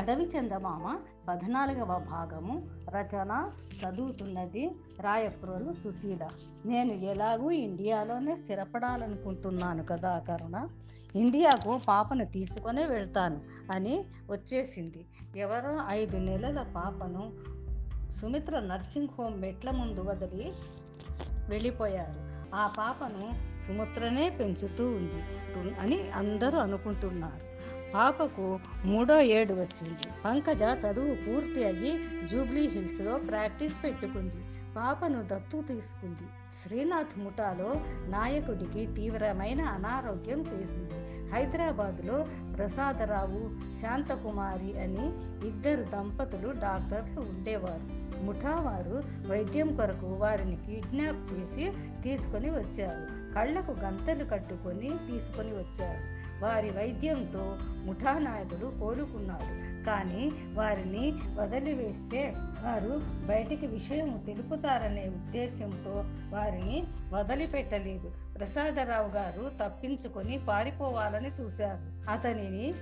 అడవి చందమామ పద్నాలుగవ భాగము రచన చదువుతున్నది రాయప్రోలు సుశీల. నేను ఎలాగూ ఇండియాలోనే స్థిరపడాలనుకుంటున్నాను కదా కరుణ. ఇండియాకు పాపను తీసుకొని వెళ్తాను అని వచ్చేసింది. ఎవరో ఐదు నెలల పాపను సుమిత్ర నర్సింగ్ హోమ్ మెట్ల ముందు వదిలి వెళ్ళిపోయారు. ఆ పాపను సుమిత్రనే పెంచుతూ ఉంది అని అందరూ అనుకుంటున్నారు. పాపకు మూడో ఏడు వచ్చింది. పంకజ చదువు పూర్తి అయ్యి జూబ్లీ హిల్స్లో ప్రాక్టీస్ పెట్టుకుంది. పాపను దత్తు తీసుకుంది. శ్రీనాథ్ ముఠాలో నాయకుడికి తీవ్రమైన అనారోగ్యం చేసింది. హైదరాబాద్లో ప్రసాదరావు శాంతకుమారి అని ఇద్దరు దంపతులు డాక్టర్లు ఉండేవారు. ముఠా వారు వైద్యం కొరకు వారిని కిడ్నాప్ చేసి తీసుకొని వచ్చారు. కళ్ళకు గంతలు కట్టుకొని తీసుకొని వచ్చారు. వారి వైద్యంతో ముఠానాయకుడు కోలుకున్నాడు. కానీ వారిని వదిలివేస్తే వారు బయటికి విషయం తెలుపుతారనే ఉద్దేశంతో వారిని వదిలిపెట్టలేదు. ప్రసాదరావు గారు తప్పించుకొని పారిపోవాలని చూశారు. అతనిని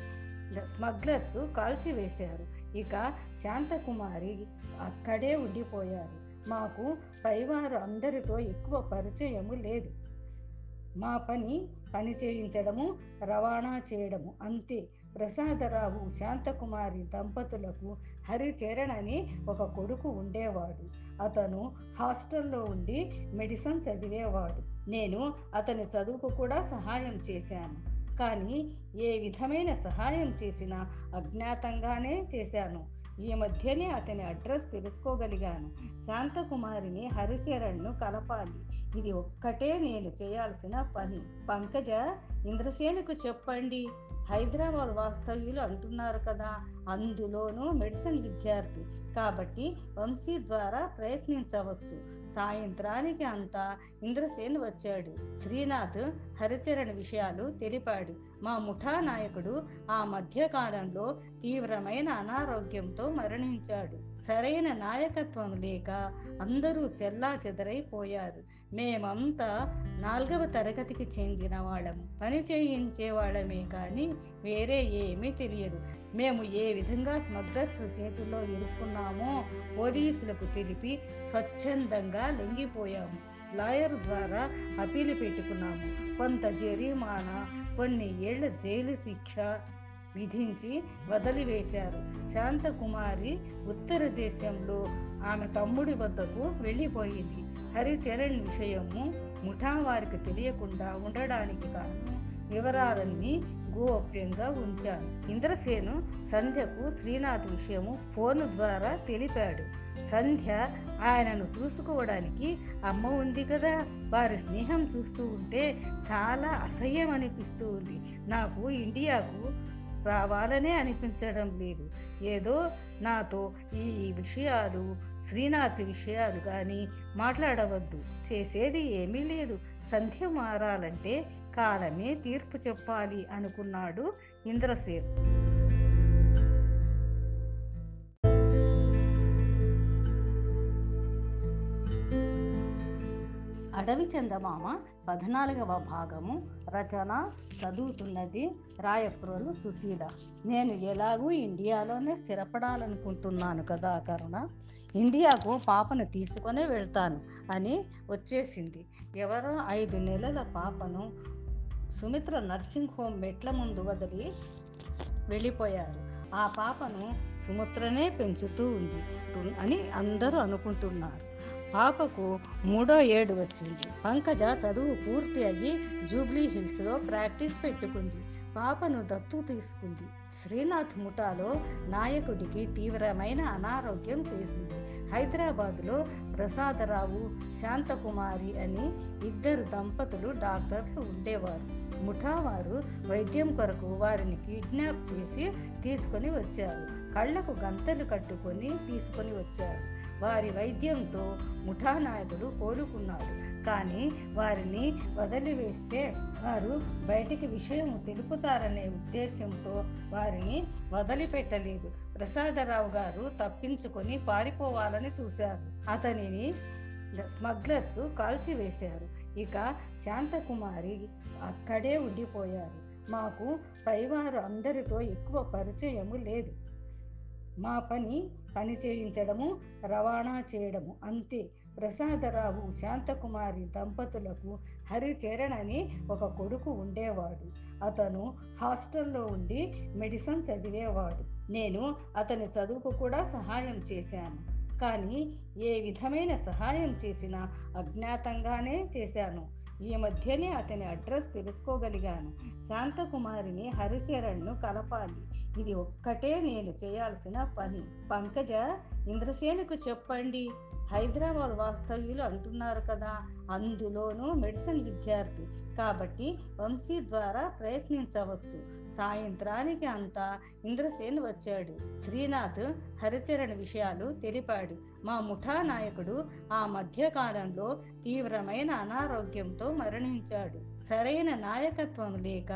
స్మగ్లర్స్ కాల్చివేశారు. ఇక శాంతకుమారి అక్కడే ఉండిపోయారు. మాకు పైవారు అందరితో ఎక్కువ పరిచయము లేదు. మా పని పని చేయించడము రవాణా చేయడము. అంతే. ప్రసాదరావు శాంతకుమారి దంపతులకు హరిచరణ్ అని ఒక కొడుకు ఉండేవాడు. అతను హాస్టల్లో ఉండి మెడిసిన్ చదివేవాడు. నేను అతని చదువుకు కూడా సహాయం చేశాను. కానీ ఏ విధమైన సహాయం చేసినా అజ్ఞాతంగానే చేశాను. ఈ మధ్యనే అతని అడ్రస్ తెలుసుకోగలిగాను. శాంతకుమారిని హరిచరణ్ను కలపాలి. ఇది ఒక్కటే నేను చేయాల్సిన పని. పంకజ ఇంద్రసేనుకు చెప్పండి. హైదరాబాద్ వాస్తవ్యులు అంటున్నారు కదా అందులోనూ మెడిసిన్ విద్యార్థి. కాబట్టి వంశీ ద్వారా ప్రయత్నించవచ్చు. సాయంత్రానికి అంతా ఇంద్రసేన్ వచ్చాడు. శ్రీనాథ్ హరిచరణ్ విషయాలు తెలిపాడు. మా ముఠా నాయకుడు ఆ మధ్యకాలంలో తీవ్రమైన అనారోగ్యంతో మరణించాడు. సరైన నాయకత్వం లేక అందరూ చెల్లా చెదరైపోయారు మేమంతా నాలుగవ తరగతికి చెందిన వాళ్ళము పని చేయించే వాళ్ళమే కానీ వేరే ఏమీ తెలియదు. మేము ఏ విధంగా స్మగ్లర్స్ చేతుల్లో ఇరుక్కున్నామో పోలీసులకు తెలిపి స్వచ్ఛందంగా లొంగిపోయాము. లాయర్ ద్వారా అప్పీలు పెట్టుకున్నాము. కొంత జరిమానా కొన్ని ఏళ్ళ జైలు శిక్ష విధించి వదిలివేశారు. శాంతకుమారి ఉత్తర దేశంలో ఆమె తమ్ముడి వద్దకు వెళ్ళిపోయింది. హరిచరణ్ విషయము ముఠా వారికి తెలియకుండా ఉండడానికి కారణం వివరాలన్నీ గోప్యంగా ఉంచాను. ఇంద్రసేను సంధ్యకు శ్రీనాథ్ విషయము ఫోను ద్వారా తెలిపాడు. సంధ్య ఆయనను చూసుకోవడానికి అమ్మ ఉంది కదా వారి స్నేహం చూస్తూ ఉంటే చాలా అసహ్యం అనిపిస్తూ ఉంది. నాకు ఇండియాకు రావాలనే అనిపించడం లేదు. ఏదో నాతో ఈ విషయాలు శ్రీనాథ్ విషయాలు కానీ మాట్లాడవద్దు. చేసేది ఏమీ లేదు. సంధ్య మారాలంటే కాలమే తీర్పు చెప్పాలి అనుకున్నాడు ఇంద్రసేన్. అడవి చందమామ. పద్నాలుగవ భాగము రచన చదువుతున్నది రాయప్రోలు సుశీల. నేను ఎలాగూ ఇండియాలోనే స్థిరపడాలనుకుంటున్నాను కదా కరుణ. ఇండియాకు పాపను తీసుకొని వెళ్తాను అని వచ్చేసింది. ఎవరో ఐదు నెలల పాపను సుమిత్ర నర్సింగ్ హోమ్ మెట్ల ముందు వదిలి వెళ్ళిపోయారు. ఆ పాపను సుమిత్రనే పెంచుతూ ఉంది అని అందరూ అనుకుంటున్నారు. పాపకు మూడో ఏడు వచ్చింది. పంకజ చదువు పూర్తి అయ్యి జూబ్లీ హిల్స్లో ప్రాక్టీస్ పెట్టుకుంది. పాపను దత్తు తీసుకుంది. శ్రీనాథ్ ముఠాలో నాయకుడికి తీవ్రమైన అనారోగ్యం చేసింది. హైదరాబాద్లో ప్రసాదరావు శాంతకుమారి అని ఇద్దరు దంపతులు డాక్టర్లు ఉండేవారు. ముఠా వారు వైద్యం కొరకు వారిని కిడ్నాప్ చేసి తీసుకొని వచ్చారు. కళ్ళకు గంతలు కట్టుకొని తీసుకొని వచ్చారు. వారి వైద్యంతో ముఠానాయకుడు కోలుకున్నాడు. కానీ వారిని వదిలివేస్తే వారు బయటికి విషయం తెలుపుతారనే ఉద్దేశంతో వారిని వదిలిపెట్టలేదు. ప్రసాదరావు గారు తప్పించుకొని పారిపోవాలని చూశారు. అతనిని స్మగ్లర్స్ కాల్చివేశారు. ఇక శాంతకుమారి అక్కడే ఉండిపోయారు. మాకు పైవారు అందరితో ఎక్కువ పరిచయము లేదు. మా పని పని చేయించడము రవాణా చేయడము. అంతే. ప్రసాదరావు శాంతకుమారి దంపతులకు హరిచరణ్ అని ఒక కొడుకు ఉండేవాడు. అతను హాస్టల్లో ఉండి మెడిసిన్ చదివేవాడు. నేను అతని చదువుకు కూడా సహాయం చేశాను. కానీ ఏ విధమైన సహాయం చేసినా అజ్ఞాతంగానే చేశాను. ఈ మధ్యనే అతని అడ్రస్ తెలుసుకోగలిగాను. శాంతకుమారిని హరిచరణ్ను కలపాలి. ఇది ఒక్కటే నేను చేయాల్సిన పని. పంకజ ఇంద్రసేనుకు చెప్పండి. హైదరాబాద్ వాస్తవ్యులు అంటున్నారు కదా. అందులోనూ మెడిసిన్ విద్యార్థి. కాబట్టి వంశీ ద్వారా ప్రయత్నించవచ్చు. సాయంత్రానికి అంతా ఇంద్రసేన్ వచ్చాడు. శ్రీనాథ్ హరిచరణ్ విషయాలు తెలిపాడు. మా ముఠా నాయకుడు ఆ మధ్యకాలంలో తీవ్రమైన అనారోగ్యంతో మరణించాడు. సరైన నాయకత్వం లేక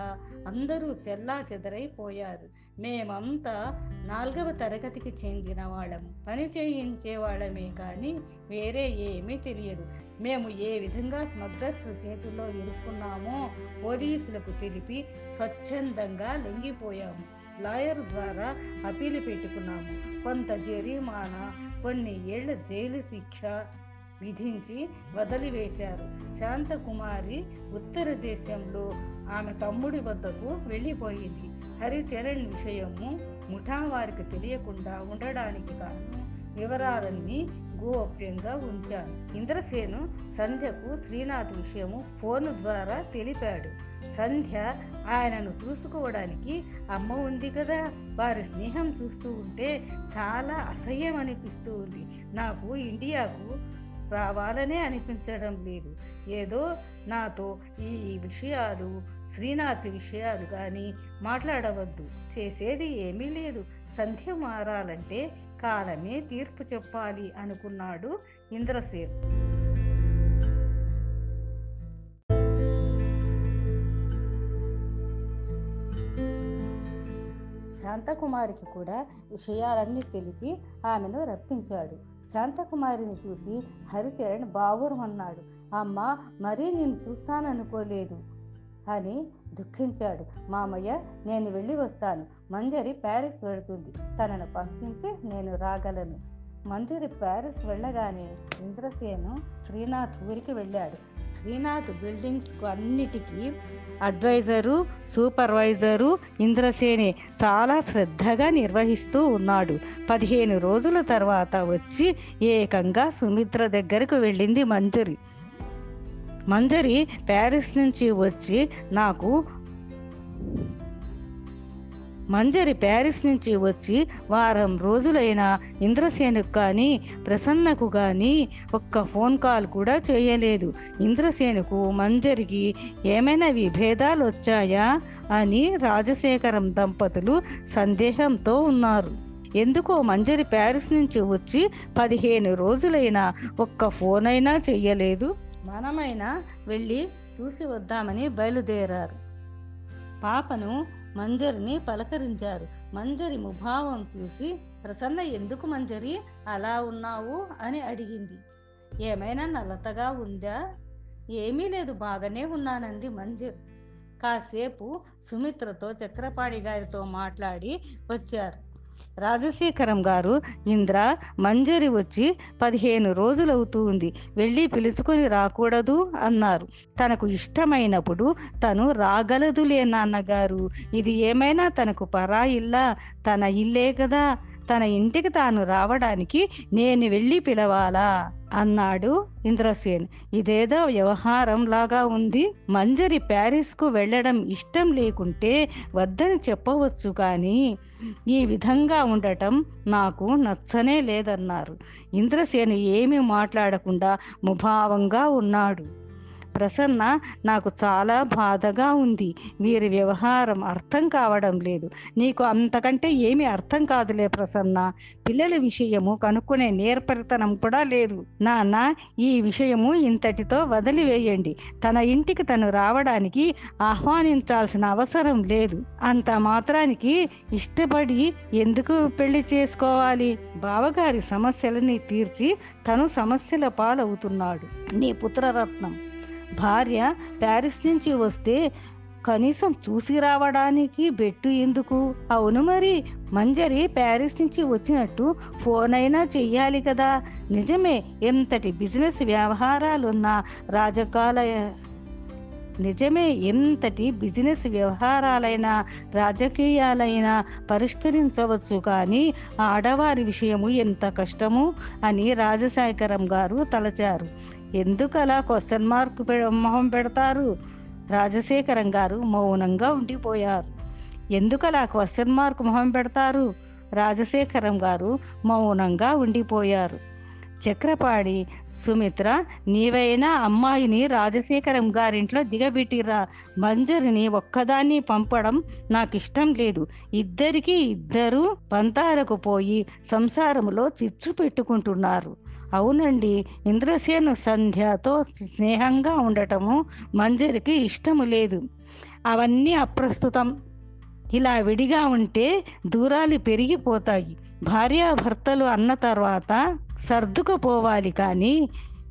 అందరూ చెల్లా చెదరైపోయారు మేమంతా నాలుగవ తరగతికి చెందిన వాళ్ళము పని చేయించే వాళ్ళమే కానీ వేరే ఏమీ తెలియదు. మేము ఏ విధంగా స్మగ్లర్స్ చేతుల్లో ఇరుక్కున్నామో పోలీసులకు తెలిపి స్వచ్ఛందంగా లొంగిపోయాము. లాయర్ ద్వారా అప్పీలు పెట్టుకున్నాము. కొంత జరిమానా కొన్ని ఏళ్ళ జైలు శిక్ష విధించి వదిలివేశారు. శాంతకుమారి ఉత్తర దేశంలో ఆమె తమ్ముడి వద్దకు వెళ్ళిపోయింది. హరిచరణ్ విషయము ముఠా వారికి తెలియకుండా ఉండడానికి కాను వివరాలన్నీ గోప్యంగా ఉంచారు. ఇంద్రసేను సంధ్యకు శ్రీనాథ్ విషయము ఫోన్ ద్వారా తెలిపాడు. సంధ్య ఆయనను చూసుకోవడానికి అమ్మ ఉంది కదా వారి స్నేహం చూస్తూ ఉంటే చాలా అసహ్యం అనిపిస్తూ ఉంది నాకు ఇండియాకు రావాలనే అనిపించడం లేదు. ఏదో నాతో ఈ విషయాలు శ్రీనాథ్ విషయాలు కానీ మాట్లాడవద్దు. చేసేది ఏమీ లేదు. సంధ్య మారాలంటే కాలమే తీర్పు చెప్పాలి అనుకున్నాడు ఇంద్రసేన్. శాంతకుమారికి కూడా విషయాలన్నీ తెలిపి ఆమెను రప్పించాడు. శాంతకుమారిని చూసి హరిచరణ్ బావురమన్నాడు. అమ్మ మరీ నేను చూస్తాననుకోలేదు. అని దుఃఖించాడు. మామయ్య నేను వెళ్ళి వస్తాను. మంజరి ప్యారిస్ వెళుతుంది. తనను పంపించి నేను రాగలను. మంజరి ప్యారిస్ వెళ్ళగానే ఇంద్రసేను శ్రీనాథ్ ఊరికి వెళ్ళాడు. శ్రీనాథ్ బిల్డింగ్స్కు అన్నిటికీ అడ్వైజరు సూపర్వైజరు ఇంద్రసేని చాలా శ్రద్ధగా నిర్వహిస్తూ ఉన్నాడు. పదిహేను రోజుల తర్వాత వచ్చి ఏకంగా సుమిత్ర దగ్గరకు వెళ్ళింది మంజరి మంజరి ప్యారిస్ నుంచి వచ్చి నాకు మంజరి ప్యారిస్ నుంచి వచ్చి వారం రోజులైన ఇంద్రసేనుకు కానీ ప్రసన్నకు కానీ ఒక్క ఫోన్ కాల్ కూడా చేయలేదు. ఇంద్రసేనుకు మంజరికి ఏమైనా విభేదాలు వచ్చాయా అని రాజశేఖరం దంపతులు సందేహంతో ఉన్నారు. ఎందుకో మంజరి ప్యారిస్ నుంచి వచ్చి పదిహేను రోజులైనా ఒక్క ఫోన్ అయినా చెయ్యలేదు మనమైనా వెళ్ళి చూసి వద్దామని బయలుదేరారు. పాపను మంజరిని పలకరించారు. మంజరి ముభావం చూసి ప్రసన్న ఎందుకు మంజరి? అలా ఉన్నావు? అని అడిగింది. ఏమైనా నల్లతగా ఉందా? ఏమీ లేదు బాగానే ఉన్నానంది మంజరి. కాసేపు సుమిత్రతో చక్రపాణి గారితో మాట్లాడి వచ్చారు. రాజశేఖరం గారు ఇంద్ర మంజరి వచ్చి పదిహేను రోజులవుతుంది వెళ్ళి పిలుచుకొని రాకూడదు అన్నారు. తనకు ఇష్టమైనప్పుడు తను రాగలదులే నాన్నగారు. ఇది ఏమైనా తనకు పరా ఇల్లా తన ఇల్లే కదా. తన ఇంటికి తాను రావడానికి నేను వెళ్ళి పిలవాలా? అన్నాడు ఇంద్రసేన్. ఇదేదో వ్యవహారం లాగా ఉంది. మంజరి ప్యారిస్కు వెళ్ళడం ఇష్టం లేకుంటే వద్దని చెప్పవచ్చు కానీ ఈ విధంగా ఉండటం నాకు నచ్చనే లేదన్నారు. ఇంద్రసేను ఏమీ మాట్లాడకుండా ముభావంగా ఉన్నాడు. ప్రసన్న నాకు చాలా బాధగా ఉంది. వీరి వ్యవహారం అర్థం కావడం లేదు. నీకు అంతకంటే ఏమీ అర్థం కాదులే ప్రసన్న. పిల్లల విషయము కనుక్కునే నేర్పరితనం కూడా లేదు. నాన్న ఈ విషయము ఇంతటితో వదిలివేయండి. తన ఇంటికి తను రావడానికి ఆహ్వానించాల్సిన అవసరం లేదు. అంత మాత్రానికి ఇష్టపడి ఎందుకు పెళ్ళి చేసుకోవాలి? బావగారి సమస్యలని తీర్చి తను సమస్యల పాలవుతున్నాడు. నీ పుత్రరత్నం భార్య ప్యారిస్ నుంచి వస్తే కనీసం చూసి రావడానికి బెట్టు ఎందుకు? అవును మరి మంజరి ప్యారిస్ నుంచి వచ్చినట్టు ఫోన్ అయినా చెయ్యాలి కదా. నిజమే ఎంతటి బిజినెస్ వ్యవహారాలున్నా రాజకాల నిజమే ఎంతటి బిజినెస్ వ్యవహారాలైనా రాజకీయాలైనా పరిష్కరించవచ్చు కానీ ఆడవారి విషయము ఎంత కష్టము అని రాజశేఖరం గారు తలచారు. ఎందుకు అలా క్వశ్చన్ మార్క్ పె మొహం పెడతారు? రాజశేఖరం గారు మౌనంగా ఉండిపోయారు. ఎందుకు అలా క్వశ్చన్ మార్క్ మొహం పెడతారు? రాజశేఖరం గారు మౌనంగా ఉండిపోయారు. చక్రపాడి సుమిత్ర నీవైనా అమ్మాయిని రాజశేఖరం గారింట్లో దిగబెట్టిరా మంజరిని ఒక్కదాన్ని పంపడం నాకు ఇష్టం లేదు. ఇద్దరికి ఇద్దరు పంతాలకు పోయి సంసారంలో చిచ్చు పెట్టుకుంటున్నారు. అవునండి ఇంద్రసేను సంధ్యతో స్నేహంగా ఉండటము మంజరికి ఇష్టము లేదు. అవన్నీ అప్రస్తుతం. ఇలా విడిగా ఉంటే దూరాలు పెరిగిపోతాయి. భార్యాభర్తలు అన్న తర్వాత సర్దుకుపోవాలి కానీ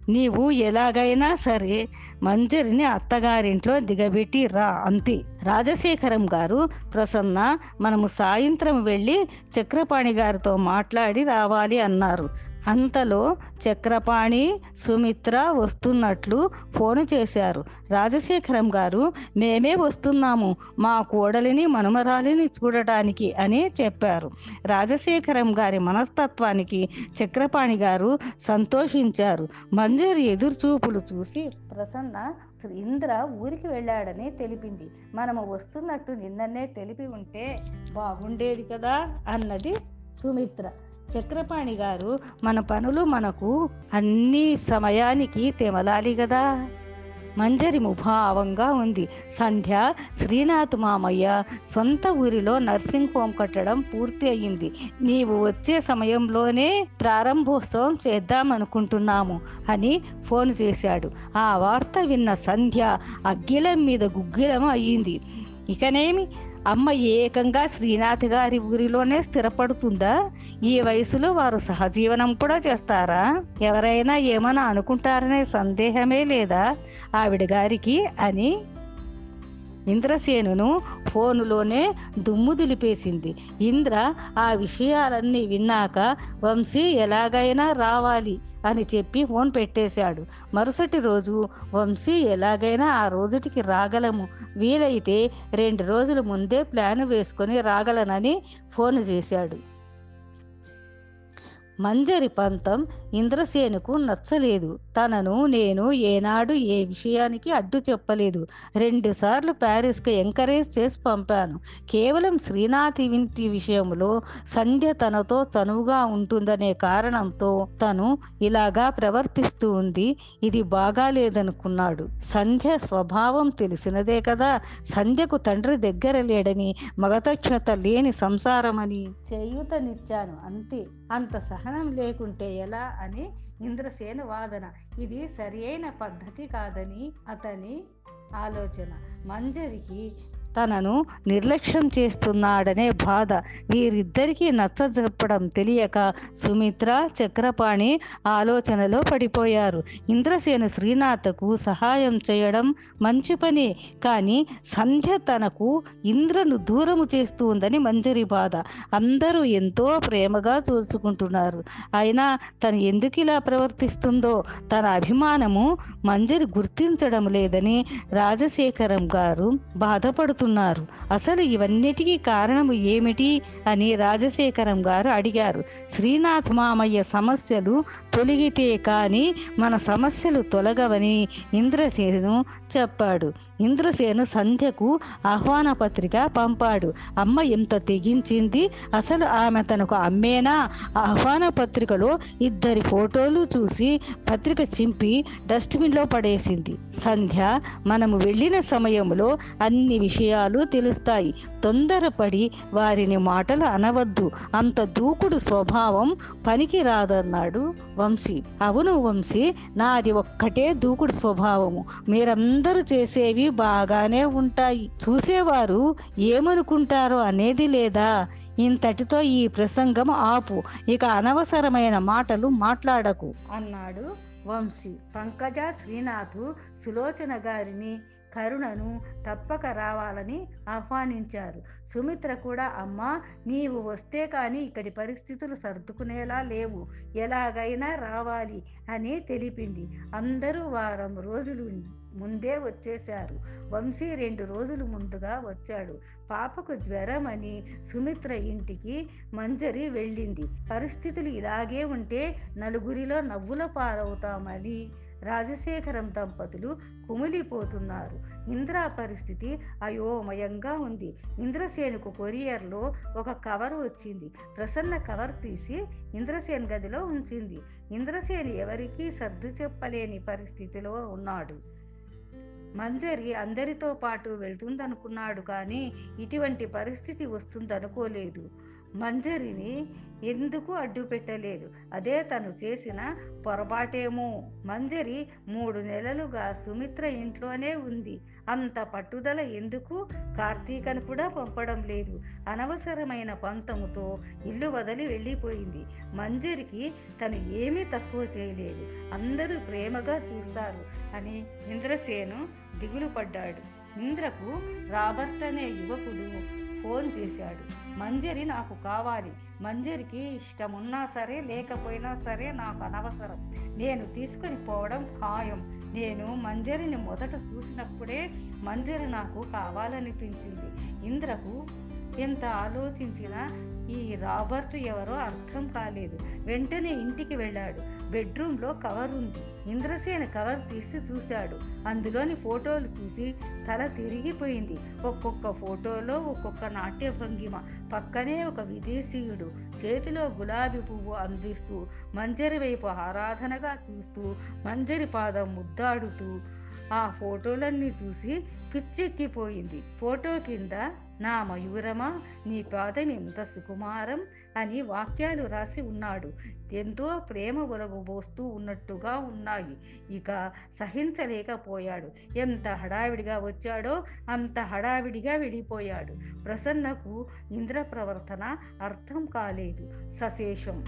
నీవు ఎలాగైనా సరే మంజరిని అత్తగారింట్లో దిగబెట్టి రా అంతే రాజశేఖరం గారు ప్రసన్న మనము సాయంత్రం వెళ్ళి చక్రపాణి గారితో మాట్లాడి రావాలి అన్నారు. అంతలో చక్రపాణి సుమిత్ర వస్తున్నట్లు ఫోను చేశారు. రాజశేఖరం గారు మేమే వస్తున్నాము మా కోడలిని మనుమరాలిని చూడటానికి అని చెప్పారు. రాజశేఖరం గారి మనస్తత్వానికి చక్రపాణి గారు సంతోషించారు. మంజరి ఎదురుచూపులు చూసి ప్రసన్న ఇంద్ర ఊరికి వెళ్ళాడని తెలిపింది. మనము వస్తున్నట్టు నిన్ననే తెలిపి ఉంటే బాగుండేది కదా అన్నది సుమిత్ర. చక్రపాణి గారు మన పనులు మనకు అన్ని సమయానికి తెమలాలి కదా మంజరి ముభావంగా ఉంది. సంధ్య శ్రీనాథ్ మామయ్య సొంత ఊరిలో నర్సింగ్ హోమ్ కట్టడం పూర్తి అయ్యింది. నీవు వచ్చే సమయంలోనే ప్రారంభోత్సవం చేద్దామనుకుంటున్నాము అని ఫోన్ చేశాడు. ఆ వార్త విన్న సంధ్య అగ్గిలం మీద గుగ్గిలం అయ్యింది ఇకనేమి? అమ్మ ఏకంగా శ్రీనాథ్ గారి ఊరిలోనే స్థిరపడుతుందా? ఈ వయసులో వారు సహజీవనం కూడా చేస్తారా? ఎవరైనా ఏమైనా అనుకుంటారనే సందేహమే లేదా? ఆవిడ గారికి అని ఇంద్రసేనును ఫోనులోనే దుమ్ము దులిపేసింది. ఇంద్ర ఆ విషయాలన్నీ విన్నాక వంశీ ఎలాగైనా రావాలి. అని చెప్పి ఫోన్ పెట్టేశాడు. మరుసటి రోజు వంశీ ఎలాగైనా ఆ రోజుటికి రాగలము. వీలైతే రెండు రోజుల ముందే ప్లాన్ వేసుకొని రాగలనని ఫోన్ చేశాడు. మంజరి పంతం ఇంద్రసేనుకు నచ్చలేదు. తనను నేను ఏనాడు ఏ విషయానికి అడ్డు చెప్పలేదు. రెండుసార్లు ప్యారిస్కి ఎంకరేజ్ చేసి పంపాను. కేవలం శ్రీనాథ్ ఇంటి విషయంలో సంధ్య తనతో చనువుగా ఉంటుందనే కారణంతో తను ఇలాగా ప్రవర్తిస్తూ ఉంది. ఇది బాగాలేదనుకున్నాడు సంధ్య స్వభావం తెలిసినదే కదా. సంధ్యకు తండ్రి దగ్గర లేడని మగతక్షత లేని సంసారమని చేయూతనిచ్చాను. అంతే. అంత సహనం లేకుంటే ఎలా అని ఇంద్రసేన వాదన ఇది సరియైన పద్ధతి కాదని అతని ఆలోచన. మంజరికి తనను నిర్లక్ష్యం చేస్తున్నాడనే బాధ వీరిద్దరికీ నచ్చజెప్పడం తెలియక సుమిత్ర చక్రపాణి ఆలోచనలో పడిపోయారు. ఇంద్రసేన శ్రీనాథకు సహాయం చేయడం మంచి పని కానీ సంధ్య తనకు ఇంద్రను దూరము చేస్తుందని మంజరి బాధ. అందరూ ఎంతో ప్రేమగా చూసుకుంటున్నారు. అయినా తను ఎందుకు ఇలా ప్రవర్తిస్తుందో తన అభిమానము మంజరి గుర్తించడం లేదని రాజశేఖరం గారు బాధపడుతున్నారు. అసలు ఇవన్నిటికీ కారణము ఏమిటి అని రాజశేఖరం గారు అడిగారు. శ్రీనాథ్ మామయ్య సమస్యలు తొలగితే కానీ మన సమస్యలు తొలగవని ఇంద్రసేను చెప్పాడు. ఇంద్రసేను సంధ్యకు ఆహ్వాన పత్రిక పంపాడు. అమ్మ ఎంత తెగించింది అసలు ఆమె తనకు అమ్మేనా? ఆహ్వాన పత్రికలో ఇద్దరి ఫోటోలు చూసి పత్రిక చింపి డస్ట్బిన్లో పడేసింది. సంధ్య మనము వెళ్ళిన సమయంలో అన్ని విషయాలు విషయాలు తెలుస్తాయి. తొందరపడి వారిని మాటలు అనవద్దు. అంత దూకుడు స్వభావం పనికి రాదన్నాడు వంశీ. అవును వంశీ నాది ఒక్కటే దూకుడు స్వభావము. మీరందరూ చేసేవి బాగానే ఉంటాయి. చూసేవారు ఏమనుకుంటారో అనేది లేదా? ఇంతటితో ఈ ప్రసంగం ఆపు. ఇక అనవసరమైన మాటలు మాట్లాడకు అన్నాడు వంశీ. పంకజ శ్రీనాథు సులోచన గారిని కరుణను తప్పక రావాలని ఆహ్వానించారు. సుమిత్ర కూడా అమ్మా నీవు వస్తే కానీ ఇక్కడి పరిస్థితులు సర్దుకునేలా లేవు. ఎలాగైనా రావాలి అని తెలిపింది. అందరూ వారం రోజులు ముందే వచ్చేశారు. వంశీ రెండు రోజులు ముందుగా వచ్చాడు. పాపకు జ్వరం అని సుమిత్ర ఇంటికి మంజరి వెళ్ళింది. పరిస్థితులు ఇలాగే ఉంటే నలుగురిలో నవ్వుల పాలవుతామని రాజశేఖరం దంపతులు కుమిలిపోతున్నారు. ఇంద్రా పరిస్థితి అయోమయంగా ఉంది. ఇంద్రసేనుకు కొరియర్లో ఒక కవర్ వచ్చింది. ప్రసన్న కవర్ తీసి ఇంద్రసేన్ గదిలో ఉంచింది. ఇంద్రసేన్ ఎవరికీ సర్దు చెప్పలేని పరిస్థితిలో ఉన్నాడు. మంజరి అందరితో పాటు వెళ్తుందనుకున్నాడు కానీ ఇటువంటి పరిస్థితి వస్తుందనుకోలేదు. మంజరిని ఎందుకు అడ్డు పెట్టలేదు? అదే తను చేసిన పొరపాటేమో. మంజరి మూడు నెలలుగా సుమిత్ర ఇంట్లోనే ఉంది. అంత పట్టుదల ఎందుకు? కార్తీకను కూడా పంపడం లేదు. అనవసరమైన పంతముతో ఇల్లు వదిలి వెళ్ళిపోయింది. మంజరికి తను ఏమీ తక్కువ చేయలేదు. అందరూ ప్రేమగా చూస్తారు అని ఇంద్రసేను దిగులు పడ్డాడు ఇంద్రకు రాబర్ట్ అనే యువకుడు ఫోన్ చేశాడు. మంజరి నాకు కావాలి. మంజరికి ఇష్టమున్నా సరే లేకపోయినా సరే నాకు అనవసరం. నేను తీసుకొని పోవడం ఖాయం. నేను మంజరిని మొదట చూసినప్పుడే మంజరి నాకు కావాలనిపించింది. ఇంద్రకు ఎంత ఆలోచించినా ఈ రాబర్ట్ ఎవరో అర్థం కాలేదు. వెంటనే ఇంటికి వెళ్ళాడు. బెడ్రూమ్లో కవర్ ఉంది. ఇంద్రసేన కవర్ తీసి చూశాడు. అందులోని ఫోటోలు చూసి తల తిరిగిపోయింది. ఒక్కొక్క ఫోటోలో ఒక్కొక్క నాట్య భంగిమ. పక్కనే ఒక విదేశీయుడు చేతిలో గులాబీ పువ్వు అందిస్తూ మంజరి వైపు ఆరాధనగా చూస్తూ మంజరి పాదం ముద్దాడుతూ ఆ ఫోటోలన్నీ చూసి పిచ్చెక్కిపోయింది. ఫోటో కింద నా మయూరమా నీ పాదం ఎంత సుకుమారం అని వాక్యాలు రాసి ఉన్నాడు. ఎంతో ప్రేమ ఒలగబోస్తూ ఉన్నట్టుగా ఉన్నాయి. ఇక సహించలేకపోయాడు. ఎంత హడావిడిగా వచ్చాడో అంత హడావిడిగా వెళ్ళిపోయాడు ప్రసన్నకు ఇంద్ర ప్రవర్తన అర్థం కాలేదు. సశేషం